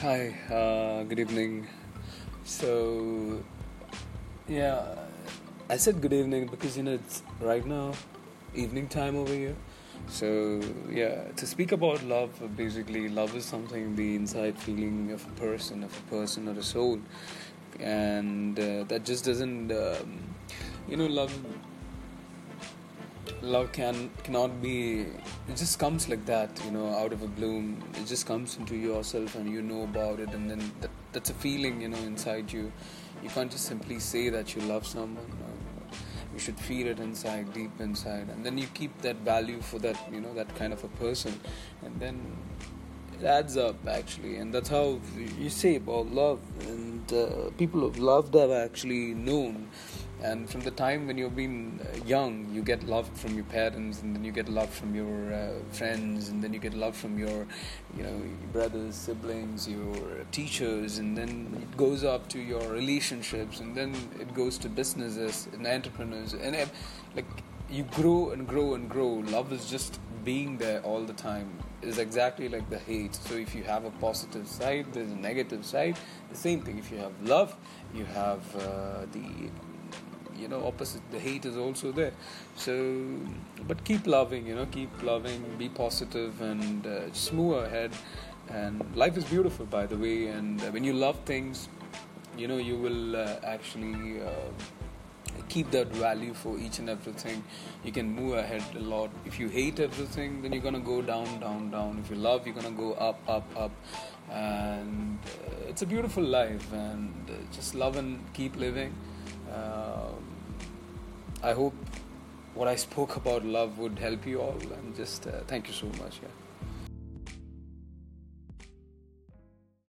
Hi, uh, good evening. So, yeah, I said good evening because you know it's right now evening time over here. So, yeah, to speak about love, basically, love is something the inside feeling of a person, of a person or a soul, and uh, that just doesn't, um, you know, love love can cannot be it just comes like that you know out of a bloom. It just comes into yourself and you know about it and then that, that's a feeling you know inside you. You can't just simply say that you love someone you should feel it inside deep inside. And then you keep that value for that you know that kind of a person. And then it adds up actually. And that's how you say about love. And uh, people of love that have actually known and from the time when you've been uh, young you get love from your parents and then you get love from your uh, friends and then you get love from your you know your brothers siblings your teachers and then it goes up to your relationships and then it goes to businesses and entrepreneurs. And uh, like you grow and grow and grow. Love is just being there all the time. Is exactly like the hate. So if you have a positive side there's a negative side. The same thing if you have love you have uh, the you know opposite the hate is also there. So but keep loving you know keep loving be positive and uh, just move ahead. And life is beautiful by the way and uh, when you love things you know you will uh, actually uh, keep that value for each and everything. You can move ahead a lot. If you hate everything then you're gonna go down down down. If you love you're gonna go up up up. And uh, it's a beautiful life and uh, just love and keep living um, I hope what I spoke about love would help you all, and just uh, thank you so much. Yeah.